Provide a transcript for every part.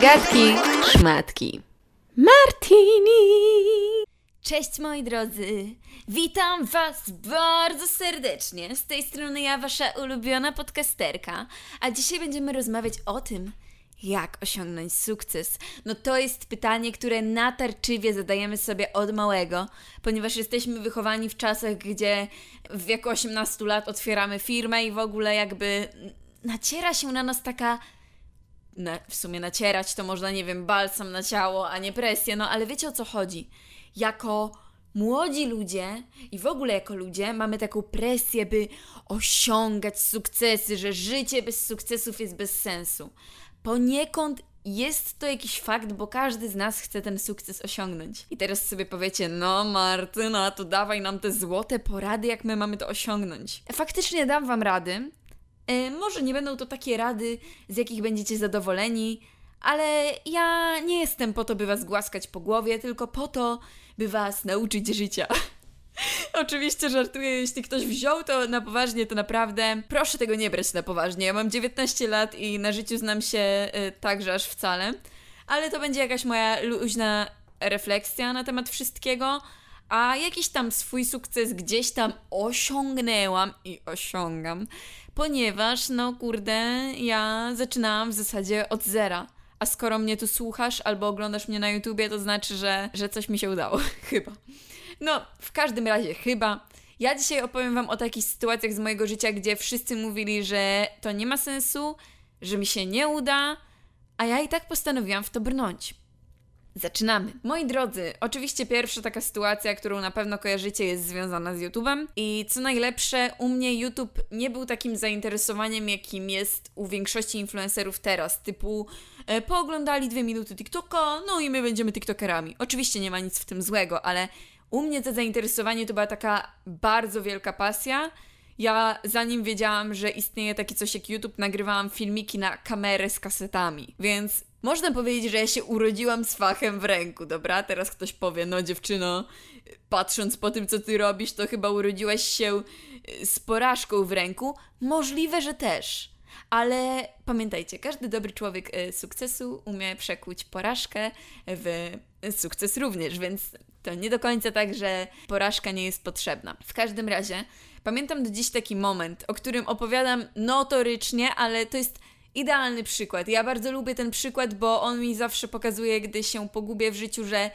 Gadki, szmatki. Martini! Cześć moi drodzy! Witam Was bardzo serdecznie. Z tej strony ja, Wasza ulubiona podcasterka. A dzisiaj będziemy rozmawiać o tym, jak osiągnąć sukces? No to jest pytanie, które natarczywie zadajemy sobie od małego, ponieważ jesteśmy wychowani w czasach, gdzie w wieku 18 lat otwieramy firmę i w ogóle jakby naciera się na nas taka na, w sumie nacierać to można, nie wiem, balsam na ciało, a nie presję, no ale wiecie o co chodzi. Jako młodzi ludzie i w ogóle jako ludzie mamy taką presję, by osiągać sukcesy, że życie bez sukcesów jest bez sensu. Poniekąd jest to jakiś fakt, bo każdy z nas chce ten sukces osiągnąć. I teraz sobie powiecie, no Martyna, to dawaj nam te złote porady, jak my mamy to osiągnąć. Faktycznie dam Wam rady, E, może nie będą to takie rady, z jakich będziecie zadowoleni, ale ja nie jestem po to, by was głaskać po głowie, tylko po to, by was nauczyć życia. Oczywiście żartuję, jeśli ktoś wziął to na poważnie, to naprawdę proszę tego nie brać na poważnie. Ja mam 19 lat i na życiu znam się y, tak, że aż wcale. Ale to będzie jakaś moja luźna refleksja na temat wszystkiego, a jakiś tam swój sukces gdzieś tam osiągnęłam i osiągam ponieważ, no kurde, ja zaczynałam w zasadzie od zera. A skoro mnie tu słuchasz albo oglądasz mnie na YouTubie, to znaczy, że, że coś mi się udało. chyba. No, w każdym razie, chyba. Ja dzisiaj opowiem Wam o takich sytuacjach z mojego życia, gdzie wszyscy mówili, że to nie ma sensu, że mi się nie uda, a ja i tak postanowiłam w to brnąć. Zaczynamy. Moi drodzy, oczywiście pierwsza taka sytuacja, którą na pewno kojarzycie, jest związana z YouTube'em. I co najlepsze, u mnie YouTube nie był takim zainteresowaniem, jakim jest u większości influencerów teraz. Typu e, pooglądali dwie minuty TikToka, no i my będziemy TikTokerami. Oczywiście nie ma nic w tym złego, ale u mnie to zainteresowanie to była taka bardzo wielka pasja. Ja zanim wiedziałam, że istnieje takie coś jak YouTube, nagrywałam filmiki na kamerę z kasetami. Więc można powiedzieć, że ja się urodziłam z fachem w ręku, dobra? Teraz ktoś powie, no dziewczyno, patrząc po tym, co ty robisz, to chyba urodziłaś się y, z porażką w ręku. Możliwe, że też. Ale pamiętajcie, każdy dobry człowiek y, sukcesu umie przekuć porażkę w sukces również, więc to nie do końca tak, że porażka nie jest potrzebna. W każdym razie pamiętam do dziś taki moment, o którym opowiadam notorycznie, ale to jest idealny przykład. Ja bardzo lubię ten przykład, bo on mi zawsze pokazuje, gdy się pogubię w życiu, że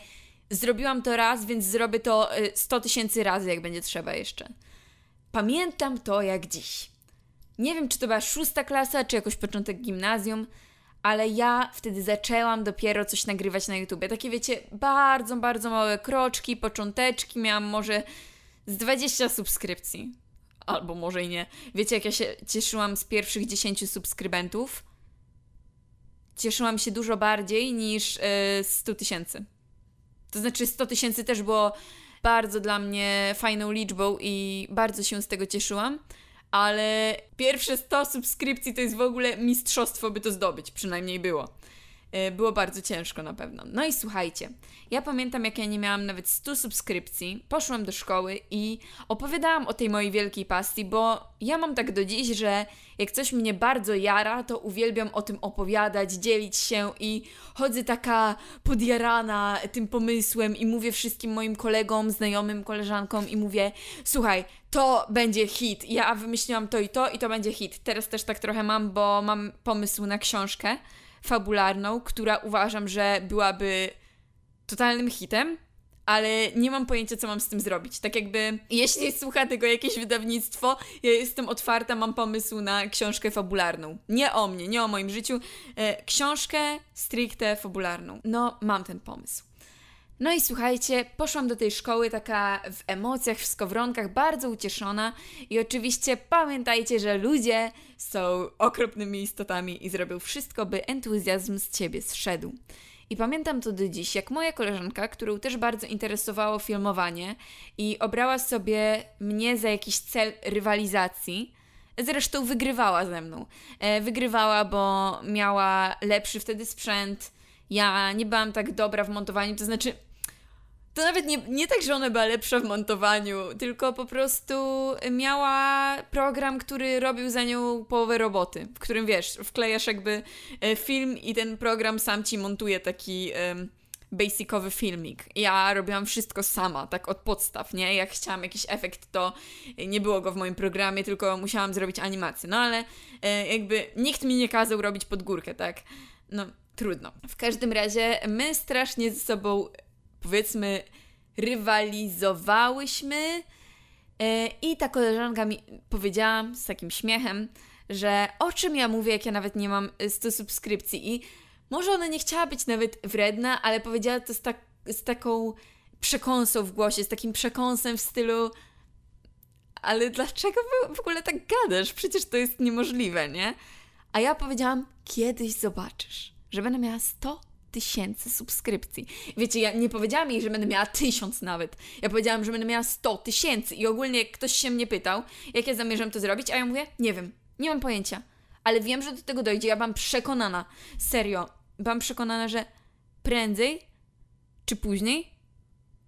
zrobiłam to raz, więc zrobię to 100 y, tysięcy razy, jak będzie trzeba jeszcze. Pamiętam to jak dziś. Nie wiem, czy to była szósta klasa, czy jakoś początek gimnazjum, ale ja wtedy zaczęłam dopiero coś nagrywać na YouTubie. Takie wiecie, bardzo, bardzo małe kroczki, począteczki. Miałam może z 20 subskrypcji albo może i nie. Wiecie, jak ja się cieszyłam z pierwszych 10 subskrybentów? Cieszyłam się dużo bardziej niż yy, 100 tysięcy. To znaczy 100 tysięcy też było bardzo dla mnie fajną liczbą i bardzo się z tego cieszyłam, ale pierwsze 100 subskrypcji to jest w ogóle mistrzostwo, by to zdobyć, przynajmniej było. E, było bardzo ciężko na pewno. No i słuchajcie, ja pamiętam jak ja nie miałam nawet 100 subskrypcji, poszłam do szkoły i opowiadałam o tej mojej wielkiej pasji, bo ja mam tak do dziś, że jak coś mnie bardzo jara, to uwielbiam o tym opowiadać, dzielić się i chodzę taka podjarana tym pomysłem i mówię wszystkim moim kolegom, znajomym, koleżankom i mówię, słuchaj, to będzie hit, ja wymyśliłam to i to i to będzie hit. Teraz też tak trochę mam, bo mam pomysł na książkę fabularną, która uważam, że byłaby totalnym hitem, ale nie mam pojęcia, co mam z tym zrobić. Tak jakby, jeśli słucha tego jakieś wydawnictwo, ja jestem otwarta, mam pomysł na książkę fabularną. Nie o mnie, nie o moim życiu. E, książkę stricte fabularną. No, mam ten pomysł. No i słuchajcie, poszłam do tej szkoły taka w emocjach, w skowronkach, bardzo ucieszona i oczywiście pamiętajcie, że ludzie są okropnymi istotami i zrobią wszystko, by entuzjazm z ciebie zszedł. I pamiętam to do dziś, jak moja koleżanka, którą też bardzo interesowało filmowanie i obrała sobie mnie za jakiś cel rywalizacji, zresztą wygrywała ze mną. E, wygrywała, bo miała lepszy wtedy sprzęt, ja nie byłam tak dobra w montowaniu, to znaczy to nawet nie, nie tak, że ona była lepsza w montowaniu, tylko po prostu miała program, który robił za nią połowę roboty, w którym wiesz, wklejasz jakby e, film i ten program sam ci montuje taki um, basicowy filmik. Ja robiłam wszystko sama, tak od podstaw, nie? Jak chciałam jakiś efekt, to nie było go w moim programie, tylko musiałam zrobić animację. No ale e, jakby nikt mi nie kazał robić pod górkę, tak? No, trudno. W każdym razie my strasznie ze sobą powiedzmy, rywalizowałyśmy. E, I ta koleżanka mi powiedziała z takim śmiechem, że o czym ja mówię, jak ja nawet nie mam 100 subskrypcji. I może ona nie chciała być nawet wredna, ale powiedziała to z, tak, z taką przekąsą w głosie, z takim przekąsem w stylu ale dlaczego w ogóle tak gadasz? Przecież to jest niemożliwe, nie? A ja powiedziałam, kiedyś zobaczysz, że będę miała 100 tysięcy subskrypcji. Wiecie, ja nie powiedziałam jej, że będę miała tysiąc nawet. Ja powiedziałam, że będę miała sto tysięcy i ogólnie ktoś się mnie pytał, jak ja zamierzam to zrobić, a ja mówię, nie wiem, nie mam pojęcia. Ale wiem, że do tego dojdzie. Ja byłam przekonana, serio, byłam przekonana, że prędzej czy później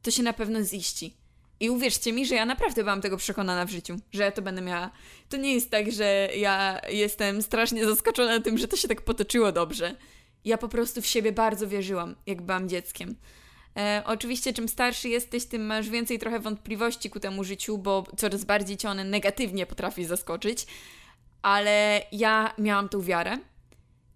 to się na pewno ziści. I uwierzcie mi, że ja naprawdę byłam tego przekonana w życiu, że ja to będę miała. To nie jest tak, że ja jestem strasznie zaskoczona tym, że to się tak potoczyło dobrze ja po prostu w siebie bardzo wierzyłam, jak byłam dzieckiem. E, oczywiście, czym starszy jesteś, tym masz więcej trochę wątpliwości ku temu życiu, bo coraz bardziej cię one negatywnie potrafi zaskoczyć, ale ja miałam tą wiarę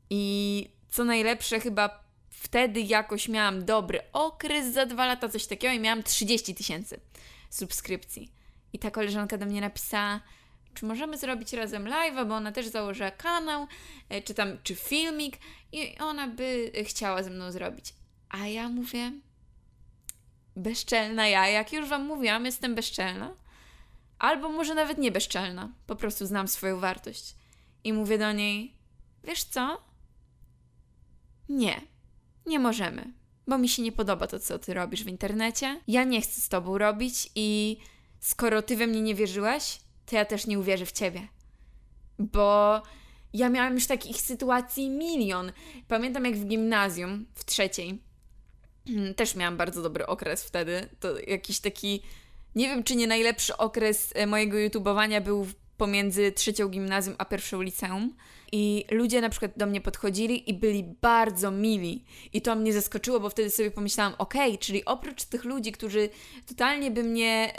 i co najlepsze, chyba wtedy jakoś miałam dobry okres za dwa lata, coś takiego, i miałam 30 tysięcy subskrypcji. I ta koleżanka do mnie napisała, czy możemy zrobić razem live, bo ona też założyła kanał, e, czy tam, czy filmik i ona by chciała ze mną zrobić. A ja mówię, bezczelna ja, jak już Wam mówiłam, jestem bezczelna. Albo może nawet nie bezczelna, po prostu znam swoją wartość. I mówię do niej, wiesz co? Nie, nie możemy, bo mi się nie podoba to, co ty robisz w internecie. Ja nie chcę z tobą robić i skoro ty we mnie nie wierzyłaś, to ja też nie uwierzę w ciebie. Bo ja miałam już takich sytuacji milion. Pamiętam jak w gimnazjum, w trzeciej, też miałam bardzo dobry okres wtedy. To jakiś taki, nie wiem czy nie najlepszy okres e, mojego YouTubeowania był pomiędzy trzecią gimnazjum a pierwszą liceum. I ludzie na przykład do mnie podchodzili i byli bardzo mili. I to mnie zaskoczyło, bo wtedy sobie pomyślałam, okej, okay, czyli oprócz tych ludzi, którzy totalnie by mnie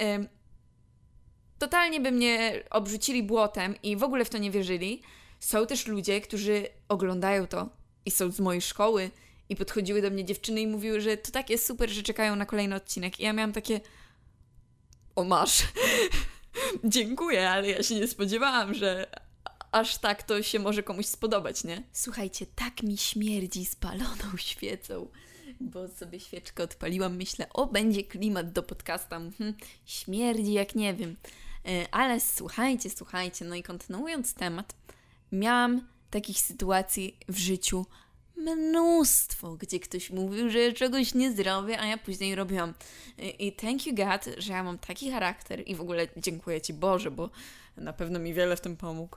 totalnie by mnie obrzucili błotem i w ogóle w to nie wierzyli. Są też ludzie, którzy oglądają to i są z mojej szkoły i podchodziły do mnie dziewczyny i mówiły, że to tak jest super, że czekają na kolejny odcinek. I ja miałam takie o masz. Dziękuję, ale ja się nie spodziewałam, że aż tak to się może komuś spodobać, nie? Słuchajcie, tak mi śmierdzi spaloną świecą bo sobie świeczkę odpaliłam, myślę, o, będzie klimat do podcasta. Mhm. Śmierdzi jak nie wiem. E, ale słuchajcie, słuchajcie, no i kontynuując temat, miałam takich sytuacji w życiu mnóstwo, gdzie ktoś mówił, że czegoś nie zrobię, a ja później robiłam. I thank you God, że ja mam taki charakter i w ogóle dziękuję Ci Boże, bo na pewno mi wiele w tym pomógł,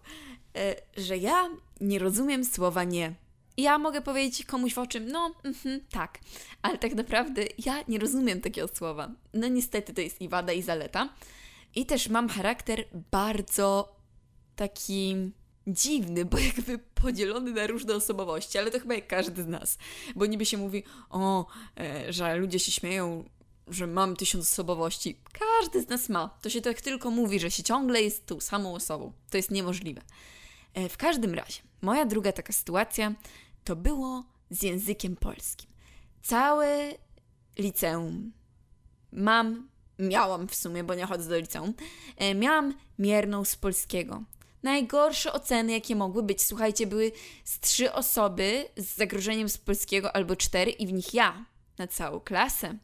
e, że ja nie rozumiem słowa nie. Ja mogę powiedzieć komuś w oczym, no, mm tak, ale tak naprawdę ja nie rozumiem takiego słowa. No niestety to jest i wada, i zaleta. I też mam charakter bardzo taki dziwny, bo jakby podzielony na różne osobowości, ale to chyba jak każdy z nas. Bo niby się mówi, o, e, że ludzie się śmieją, że mam tysiąc osobowości. Każdy z nas ma. To się tak tylko mówi, że się ciągle jest tą samą osobą. To jest niemożliwe. E, w każdym razie, moja druga taka sytuacja to było z językiem polskim. Całe liceum mam miałam w sumie, bo nie chodzę do liceum, e, miałam mierną z polskiego. Najgorsze oceny, jakie mogły być, słuchajcie, były z trzy osoby z zagrożeniem z polskiego albo cztery i w nich ja na całą klasę.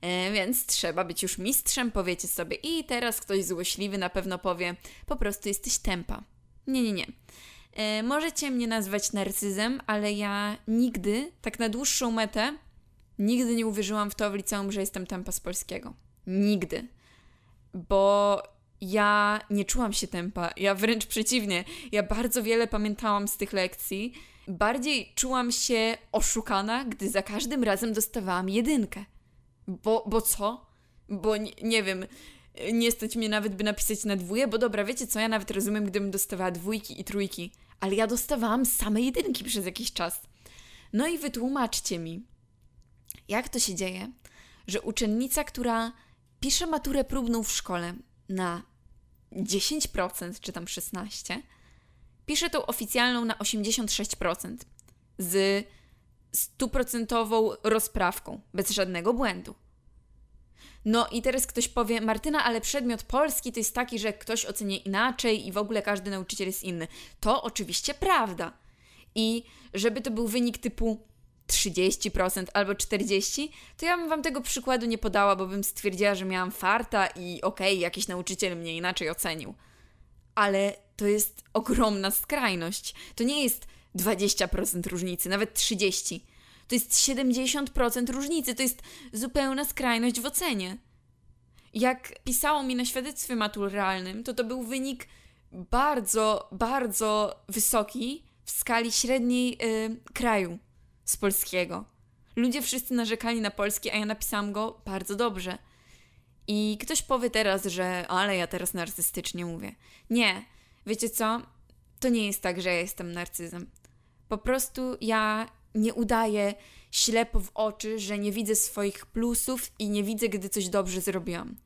E, więc trzeba być już mistrzem, powiecie sobie. I teraz ktoś złośliwy na pewno powie, po prostu jesteś tempa. Nie, nie, nie. E, możecie mnie nazwać narcyzem, ale ja nigdy, tak na dłuższą metę, nigdy nie uwierzyłam w to w liceum, że jestem tempa z polskiego. Nigdy. Bo ja nie czułam się tempa. Ja wręcz przeciwnie. Ja bardzo wiele pamiętałam z tych lekcji. Bardziej czułam się oszukana, gdy za każdym razem dostawałam jedynkę. Bo, bo co? Bo nie, nie wiem, nie stać mnie nawet, by napisać na dwóje, bo dobra, wiecie co, ja nawet rozumiem, gdybym dostawała dwójki i trójki, ale ja dostawałam same jedynki przez jakiś czas. No i wytłumaczcie mi, jak to się dzieje, że uczennica, która pisze maturę próbną w szkole na 10% czy tam 16%, pisze tą oficjalną na 86% z stuprocentową rozprawką, bez żadnego błędu. No i teraz ktoś powie, Martyna, ale przedmiot polski to jest taki, że ktoś ocenia inaczej i w ogóle każdy nauczyciel jest inny. To oczywiście prawda. I żeby to był wynik typu 30% albo 40%, to ja bym Wam tego przykładu nie podała, bo bym stwierdziła, że miałam farta i okej, okay, jakiś nauczyciel mnie inaczej ocenił. Ale to jest ogromna skrajność. To nie jest 20% różnicy, nawet 30%. To jest 70% różnicy, to jest zupełna skrajność w ocenie. Jak pisało mi na świadectwie maturalnym, to to był wynik bardzo, bardzo wysoki w skali średniej yy, kraju z polskiego. Ludzie wszyscy narzekali na polski, a ja napisałam go bardzo dobrze. I ktoś powie teraz, że ale ja teraz narcystycznie mówię. Nie, wiecie co? To nie jest tak, że ja jestem narcyzem. Po prostu ja nie udaję ślepo w oczy, że nie widzę swoich plusów i nie widzę, gdy coś dobrze zrobiłam.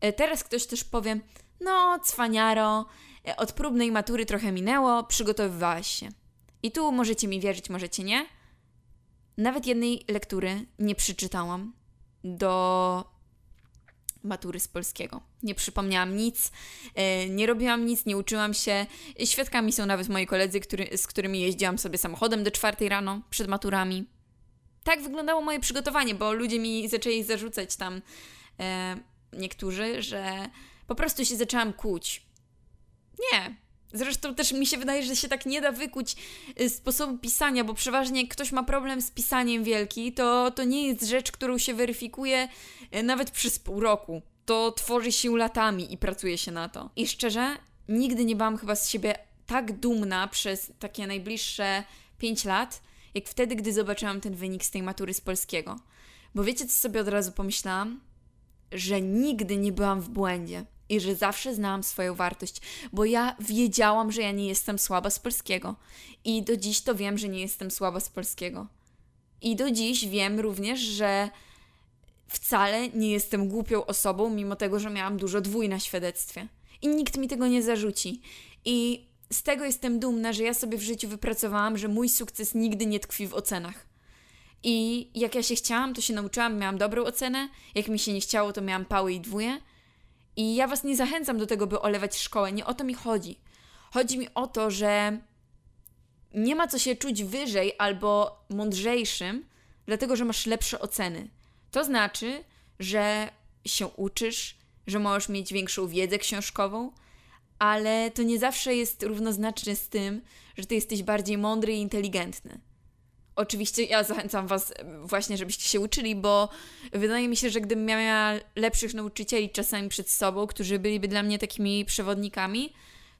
E, teraz ktoś też powie, no cwaniaro, e, od próbnej matury trochę minęło, przygotowywałaś się. I tu możecie mi wierzyć, możecie nie. Nawet jednej lektury nie przeczytałam do matury z polskiego. Nie przypomniałam nic, e, nie robiłam nic, nie uczyłam się. Świadkami są nawet moi koledzy, który, z którymi jeździłam sobie samochodem do czwartej rano przed maturami. Tak wyglądało moje przygotowanie, bo ludzie mi zaczęli zarzucać tam e, niektórzy, że po prostu się zaczęłam kłuć. Nie, Zresztą też mi się wydaje, że się tak nie da wykuć y, sposobu pisania, bo przeważnie jak ktoś ma problem z pisaniem wielki, to, to nie jest rzecz, którą się weryfikuje y, nawet przez pół roku. To tworzy się latami i pracuje się na to. I szczerze, nigdy nie byłam chyba z siebie tak dumna przez takie najbliższe 5 lat, jak wtedy, gdy zobaczyłam ten wynik z tej matury z polskiego. Bo wiecie, co sobie od razu pomyślałam? Że nigdy nie byłam w błędzie i że zawsze znałam swoją wartość, bo ja wiedziałam, że ja nie jestem słaba z polskiego. I do dziś to wiem, że nie jestem słaba z polskiego. I do dziś wiem również, że wcale nie jestem głupią osobą, mimo tego, że miałam dużo dwój na świadectwie. I nikt mi tego nie zarzuci. I z tego jestem dumna, że ja sobie w życiu wypracowałam, że mój sukces nigdy nie tkwi w ocenach. I jak ja się chciałam, to się nauczyłam, miałam dobrą ocenę. Jak mi się nie chciało, to miałam pały i dwóje. I ja Was nie zachęcam do tego, by olewać szkołę. Nie o to mi chodzi. Chodzi mi o to, że nie ma co się czuć wyżej albo mądrzejszym, dlatego że masz lepsze oceny. To znaczy, że się uczysz, że możesz mieć większą wiedzę książkową, ale to nie zawsze jest równoznaczne z tym, że ty jesteś bardziej mądry i inteligentny. Oczywiście ja zachęcam Was właśnie, żebyście się uczyli, bo wydaje mi się, że gdybym miała lepszych nauczycieli czasami przed sobą, którzy byliby dla mnie takimi przewodnikami,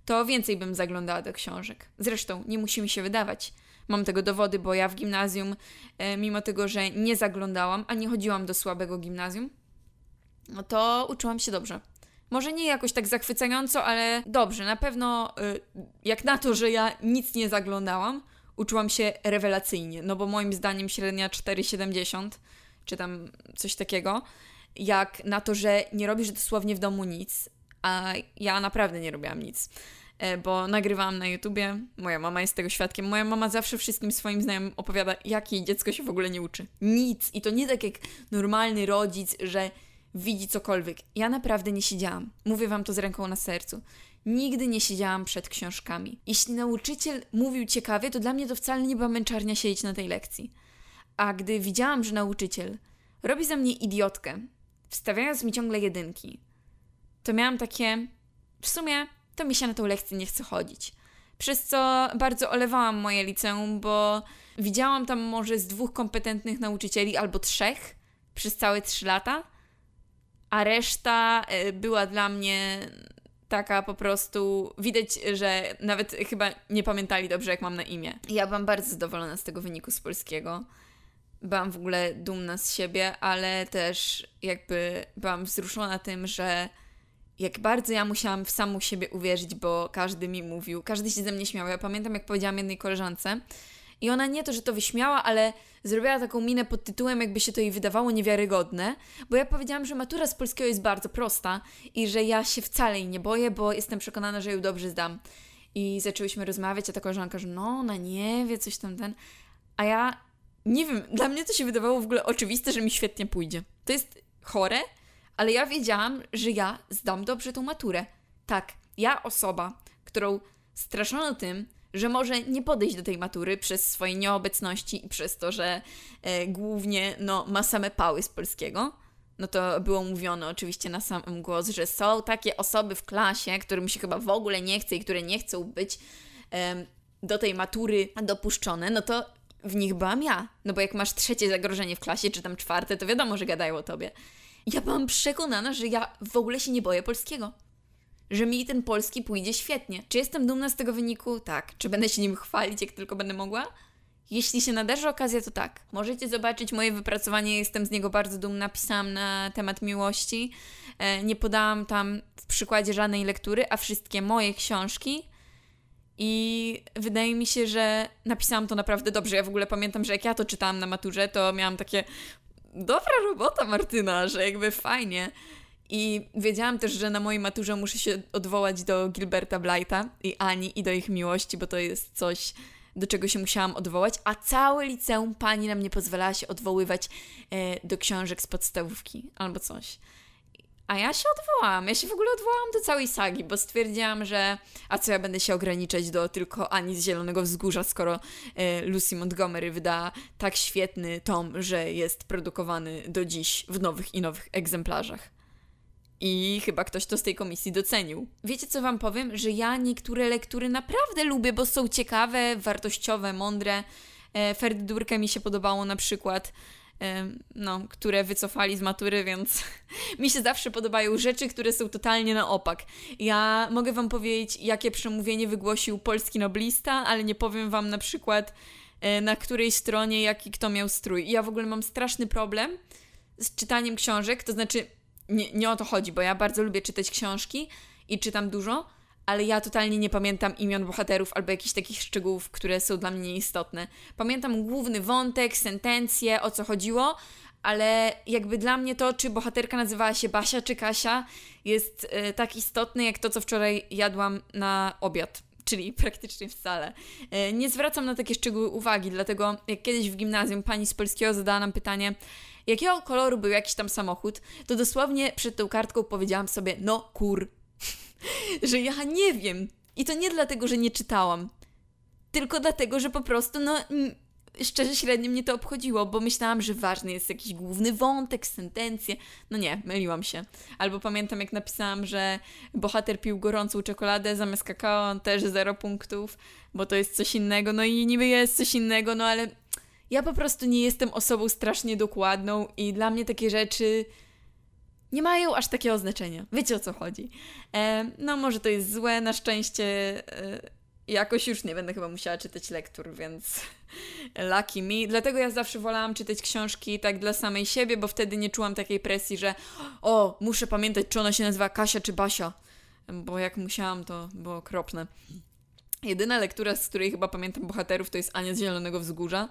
to więcej bym zaglądała do książek. Zresztą nie musi mi się wydawać. Mam tego dowody, bo ja w gimnazjum, e, mimo tego, że nie zaglądałam, a nie chodziłam do słabego gimnazjum, no to uczyłam się dobrze. Może nie jakoś tak zachwycająco, ale dobrze. Na pewno, e, jak na to, że ja nic nie zaglądałam, uczyłam się rewelacyjnie, no bo moim zdaniem średnia 4,70 czy tam coś takiego, jak na to, że nie robisz dosłownie w domu nic, a ja naprawdę nie robiłam nic e, bo nagrywałam na YouTubie, moja mama jest tego świadkiem. Moja mama zawsze wszystkim swoim znajomym opowiada, jak jej dziecko się w ogóle nie uczy. Nic. I to nie tak jak normalny rodzic, że widzi cokolwiek. Ja naprawdę nie siedziałam. Mówię wam to z ręką na sercu. Nigdy nie siedziałam przed książkami. Jeśli nauczyciel mówił ciekawie, to dla mnie to wcale nie była męczarnia siedzieć na tej lekcji. A gdy widziałam, że nauczyciel robi ze mnie idiotkę, wstawiając mi ciągle jedynki, to miałam takie, w sumie to mi się na tą lekcję nie chce chodzić. Przez co bardzo olewałam moje liceum, bo widziałam tam może z dwóch kompetentnych nauczycieli albo trzech przez całe trzy lata, a reszta e, była dla mnie taka po prostu, widać, że nawet chyba nie pamiętali dobrze, jak mam na imię. Ja byłam bardzo zadowolona z tego wyniku z polskiego. byłam w ogóle dumna z siebie, ale też jakby byłam wzruszona tym, że jak bardzo ja musiałam w samą siebie uwierzyć, bo każdy mi mówił, każdy się ze mnie śmiał. Ja pamiętam, jak powiedziałam jednej koleżance, i ona nie to, że to wyśmiała, ale zrobiła taką minę pod tytułem, jakby się to jej wydawało niewiarygodne, bo ja powiedziałam, że matura z polskiego jest bardzo prosta i że ja się wcale jej nie boję, bo jestem przekonana, że ją dobrze zdam. I zaczęłyśmy rozmawiać, a ta koleżanka, że no, ona nie wie, coś tam ten. A ja nie wiem, dla mnie to się wydawało w ogóle oczywiste, że mi świetnie pójdzie. To jest chore, ale ja wiedziałam, że ja zdam dobrze tą maturę. Tak, ja osoba, którą straszono tym, że może nie podejść do tej matury przez swoje nieobecności i przez to, że e, głównie no, ma same pały z polskiego. No to było mówione oczywiście na sam głos, że są takie osoby w klasie, którym się chyba w ogóle nie chce i które nie chcą być e, do tej matury dopuszczone, no to w nich byłam ja. No bo jak masz trzecie zagrożenie w klasie, czy tam czwarte, to wiadomo, że gadają o tobie. Ja byłam przekonana, że ja w ogóle się nie boję polskiego że mi ten polski pójdzie świetnie. Czy jestem dumna z tego wyniku? Tak. Czy będę się nim chwalić, jak tylko będę mogła? Jeśli się nadarzy okazja, to tak. Możecie zobaczyć moje wypracowanie, jestem z niego bardzo dumna. Pisałam na temat miłości. E, nie podałam tam w przykładzie żadnej lektury, a wszystkie moje książki. I wydaje mi się, że napisałam to naprawdę dobrze. Ja w ogóle pamiętam, że jak ja to czytałam na maturze, to miałam takie dobra robota, Martyna, że jakby fajnie. I wiedziałam też, że na mojej maturze muszę się odwołać do Gilberta Blighta i Ani i do ich miłości, bo to jest coś, do czego się musiałam odwołać, a całe liceum pani nam nie pozwalała się odwoływać e, do książek z podstawówki albo coś. A ja się odwołałam. Ja się w ogóle odwołałam do całej sagi, bo stwierdziłam, że a co ja będę się ograniczać do tylko Ani z Zielonego Wzgórza, skoro e, Lucy Montgomery wyda tak świetny tom, że jest produkowany do dziś w nowych i nowych egzemplarzach. I chyba ktoś to z tej komisji docenił. Wiecie, co Wam powiem? Że ja niektóre lektury naprawdę lubię, bo są ciekawe, wartościowe, mądre. E, Ferdydurkę mi się podobało na przykład, e, no, które wycofali z matury, więc mi się zawsze podobają rzeczy, które są totalnie na opak. Ja mogę Wam powiedzieć, jakie przemówienie wygłosił polski noblista, ale nie powiem Wam na przykład, e, na której stronie jaki kto miał strój. Ja w ogóle mam straszny problem z czytaniem książek, to znaczy nie, nie o to chodzi, bo ja bardzo lubię czytać książki i czytam dużo, ale ja totalnie nie pamiętam imion bohaterów albo jakichś takich szczegółów, które są dla mnie istotne. Pamiętam główny wątek, sentencję, o co chodziło, ale jakby dla mnie to, czy bohaterka nazywała się Basia czy Kasia, jest y, tak istotne jak to, co wczoraj jadłam na obiad. Czyli praktycznie wcale. Y, nie zwracam na takie szczegóły uwagi, dlatego jak kiedyś w gimnazjum pani z polskiego zadała nam pytanie, jakiego koloru był jakiś tam samochód, to dosłownie przed tą kartką powiedziałam sobie, no kur, że ja nie wiem. I to nie dlatego, że nie czytałam, tylko dlatego, że po prostu, no, szczerze średnio mnie to obchodziło, bo myślałam, że ważny jest jakiś główny wątek, sentencje. No nie, myliłam się. Albo pamiętam, jak napisałam, że bohater pił gorącą czekoladę zamiast kakao, też zero punktów, bo to jest coś innego. No i niby jest coś innego, no ale ja po prostu nie jestem osobą strasznie dokładną i dla mnie takie rzeczy nie mają aż takiego znaczenia. Wiecie o co chodzi. E, no, może to jest złe, na szczęście e, jakoś już nie będę chyba musiała czytać lektur, więc lucky me. Dlatego ja zawsze wolałam czytać książki tak dla samej siebie, bo wtedy nie czułam takiej presji, że o, muszę pamiętać, czy ona się nazywa Kasia czy Basia. Bo jak musiałam, to było okropne. Jedyna lektura, z której chyba pamiętam bohaterów, to jest Ania z Zielonego Wzgórza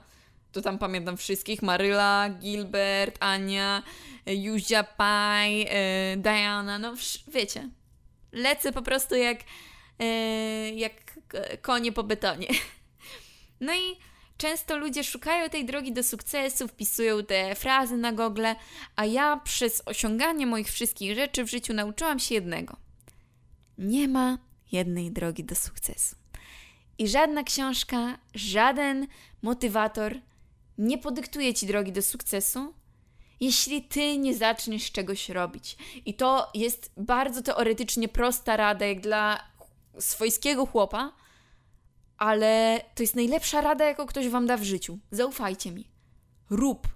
to tam pamiętam wszystkich, Maryla, Gilbert, Ania, Juzia Paj, e, Diana, no wiecie, lecę po prostu jak, jak konie po betonie. No i często ludzie szukają tej drogi do sukcesu, wpisują te frazy na Google, a ja przez osiąganie moich wszystkich rzeczy w życiu nauczyłam się jednego. Nie ma jednej drogi do sukcesu. I żadna książka, żaden motywator nie podyktuje ci drogi do sukcesu, jeśli ty nie zaczniesz czegoś robić. I to jest bardzo teoretycznie prosta rada, jak dla swojskiego chłopa, ale to jest najlepsza rada, jaką ktoś wam da w życiu. Zaufajcie mi. Rób.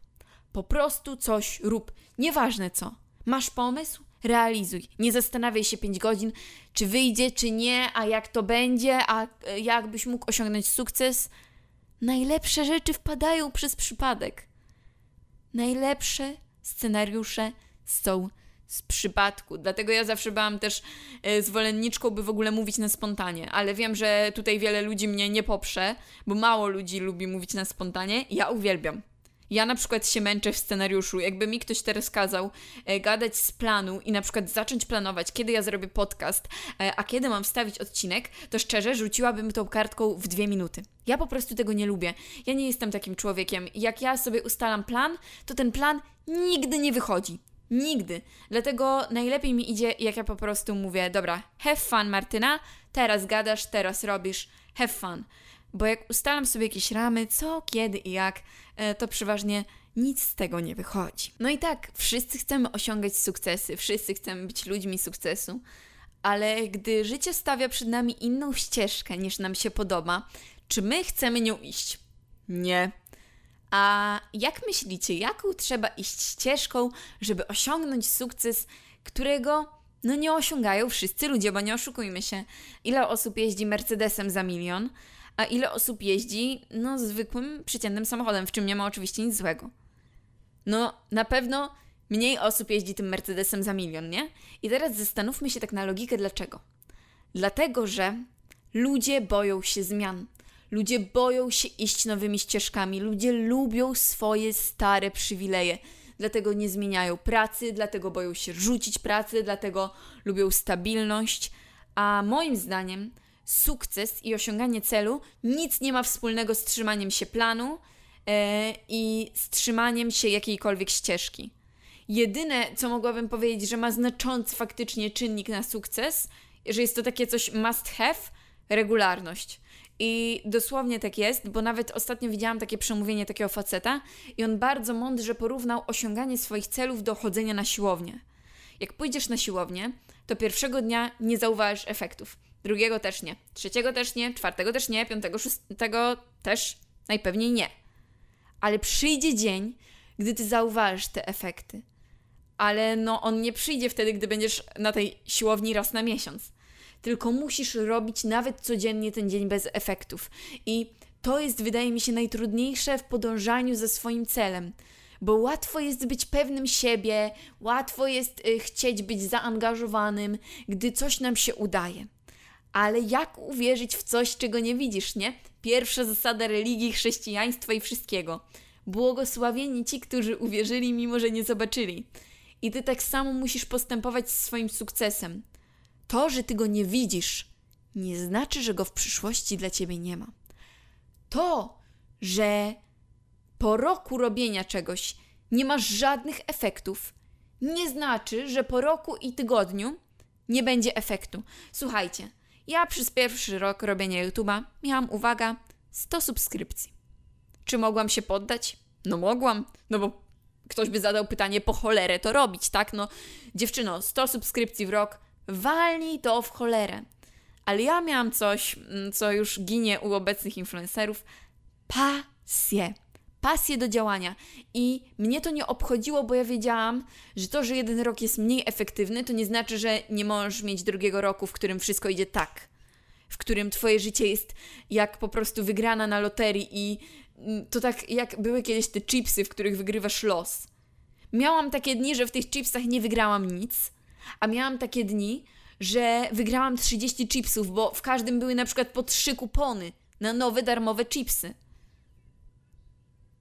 Po prostu coś rób. Nieważne co. Masz pomysł? Realizuj. Nie zastanawiaj się 5 godzin, czy wyjdzie, czy nie, a jak to będzie, a e, jak byś mógł osiągnąć sukces najlepsze rzeczy wpadają przez przypadek. najlepsze scenariusze są z przypadku. Dlatego ja zawsze byłam też e, zwolenniczką, by w ogóle mówić na spontanie, ale wiem, że tutaj wiele ludzi mnie nie poprze, bo mało ludzi lubi mówić na spontanie. Ja uwielbiam. Ja na przykład się męczę w scenariuszu. Jakby mi ktoś teraz kazał e, gadać z planu i na przykład zacząć planować, kiedy ja zrobię podcast, e, a kiedy mam wstawić odcinek, to szczerze rzuciłabym tą kartką w dwie minuty. Ja po prostu tego nie lubię. Ja nie jestem takim człowiekiem. Jak ja sobie ustalam plan, to ten plan nigdy nie wychodzi. Nigdy. Dlatego najlepiej mi idzie, jak ja po prostu mówię, dobra, have fun Martyna, teraz gadasz, teraz robisz, have fun. Bo jak ustalam sobie jakieś ramy, co, kiedy i jak, e, to przeważnie nic z tego nie wychodzi. No i tak, wszyscy chcemy osiągać sukcesy, wszyscy chcemy być ludźmi sukcesu, ale gdy życie stawia przed nami inną ścieżkę niż nam się podoba, czy my chcemy nią iść? Nie. A jak myślicie, jaką trzeba iść ścieżką, żeby osiągnąć sukces, którego no nie osiągają wszyscy ludzie, bo nie oszukujmy się. Ile osób jeździ Mercedesem za milion, a ile osób jeździ no zwykłym, przeciętnym samochodem, w czym nie ma oczywiście nic złego. No, na pewno mniej osób jeździ tym Mercedesem za milion, nie? I teraz zastanówmy się tak na logikę dlaczego. Dlatego, że ludzie boją się zmian. Ludzie boją się iść nowymi ścieżkami, ludzie lubią swoje stare przywileje. Dlatego nie zmieniają pracy, dlatego boją się rzucić pracy, dlatego lubią stabilność. A moim zdaniem sukces i osiąganie celu nic nie ma wspólnego z trzymaniem się planu e, i z trzymaniem się jakiejkolwiek ścieżki. Jedyne, co mogłabym powiedzieć, że ma znaczący faktycznie czynnik na sukces, że jest to takie coś must have, regularność. I dosłownie tak jest, bo nawet ostatnio widziałam takie przemówienie takiego faceta i on bardzo mądrze porównał osiąganie swoich celów do chodzenia na siłownię. Jak pójdziesz na siłownię, to pierwszego dnia nie zauważysz efektów, drugiego też nie, trzeciego też nie, czwartego też nie, piątego, szóstego też najpewniej nie. Ale przyjdzie dzień, gdy ty zauważysz te efekty. Ale no on nie przyjdzie wtedy, gdy będziesz na tej siłowni raz na miesiąc tylko musisz robić nawet codziennie ten dzień bez efektów. I to jest, wydaje mi się, najtrudniejsze w podążaniu za swoim celem. Bo łatwo jest być pewnym siebie, łatwo jest y, chcieć być zaangażowanym, gdy coś nam się udaje. Ale jak uwierzyć w coś, czego nie widzisz, nie? Pierwsza zasada religii, chrześcijaństwa i wszystkiego. Błogosławieni ci, którzy uwierzyli, mimo że nie zobaczyli. I ty tak samo musisz postępować z swoim sukcesem. To, że ty go nie widzisz, nie znaczy, że go w przyszłości dla ciebie nie ma. To, że po roku robienia czegoś nie masz żadnych efektów, nie znaczy, że po roku i tygodniu nie będzie efektu. Słuchajcie, ja przez pierwszy rok robienia YouTube'a miałam, uwaga, 100 subskrypcji. Czy mogłam się poddać? No mogłam, no bo ktoś by zadał pytanie, po cholerę to robić, tak? No, dziewczyno, 100 subskrypcji w rok, walnij to w cholerę. Ale ja miałam coś, mm, co już ginie u obecnych influencerów pasję. Pasję do działania. I mnie to nie obchodziło, bo ja wiedziałam, że to, że jeden rok jest mniej efektywny, to nie znaczy, że nie możesz mieć drugiego roku, w którym wszystko idzie tak. W którym twoje życie jest jak po prostu wygrana na loterii i mm, to tak jak były kiedyś te chipsy, w których wygrywasz los. Miałam takie dni, że w tych chipsach nie wygrałam nic, a miałam takie dni, że wygrałam 30 chipsów, bo w każdym były na przykład po trzy kupony na nowe darmowe chipsy.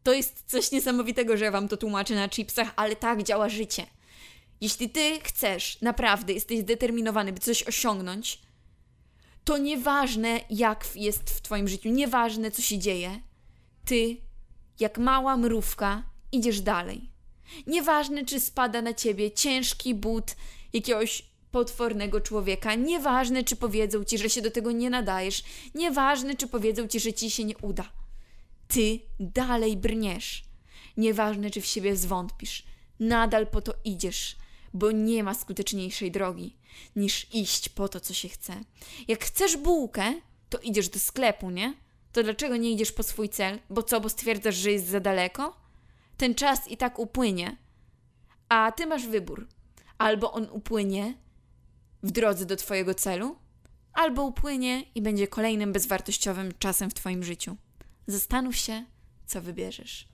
To jest coś niesamowitego, że ja wam to tłumaczę na chipsach, ale tak działa życie. Jeśli ty chcesz, naprawdę jesteś zdeterminowany, by coś osiągnąć, to nieważne jak jest w twoim życiu, nieważne co się dzieje, ty, jak mała mrówka, idziesz dalej. Nieważne, czy spada na ciebie ciężki but jakiegoś potwornego człowieka. Nieważne, czy powiedzą ci, że się do tego nie nadajesz. Nieważne, czy powiedzą ci, że ci się nie uda. Ty dalej brniesz. Nieważne, czy w siebie zwątpisz. Nadal po to idziesz, bo nie ma skuteczniejszej drogi niż iść po to, co się chce. Jak chcesz bułkę, to idziesz do sklepu, nie? To dlaczego nie idziesz po swój cel? Bo co, bo stwierdzasz, że jest za daleko? Ten czas i tak upłynie. A ty masz wybór Albo on upłynie w drodze do Twojego celu, albo upłynie i będzie kolejnym bezwartościowym czasem w Twoim życiu. Zastanów się, co wybierzesz.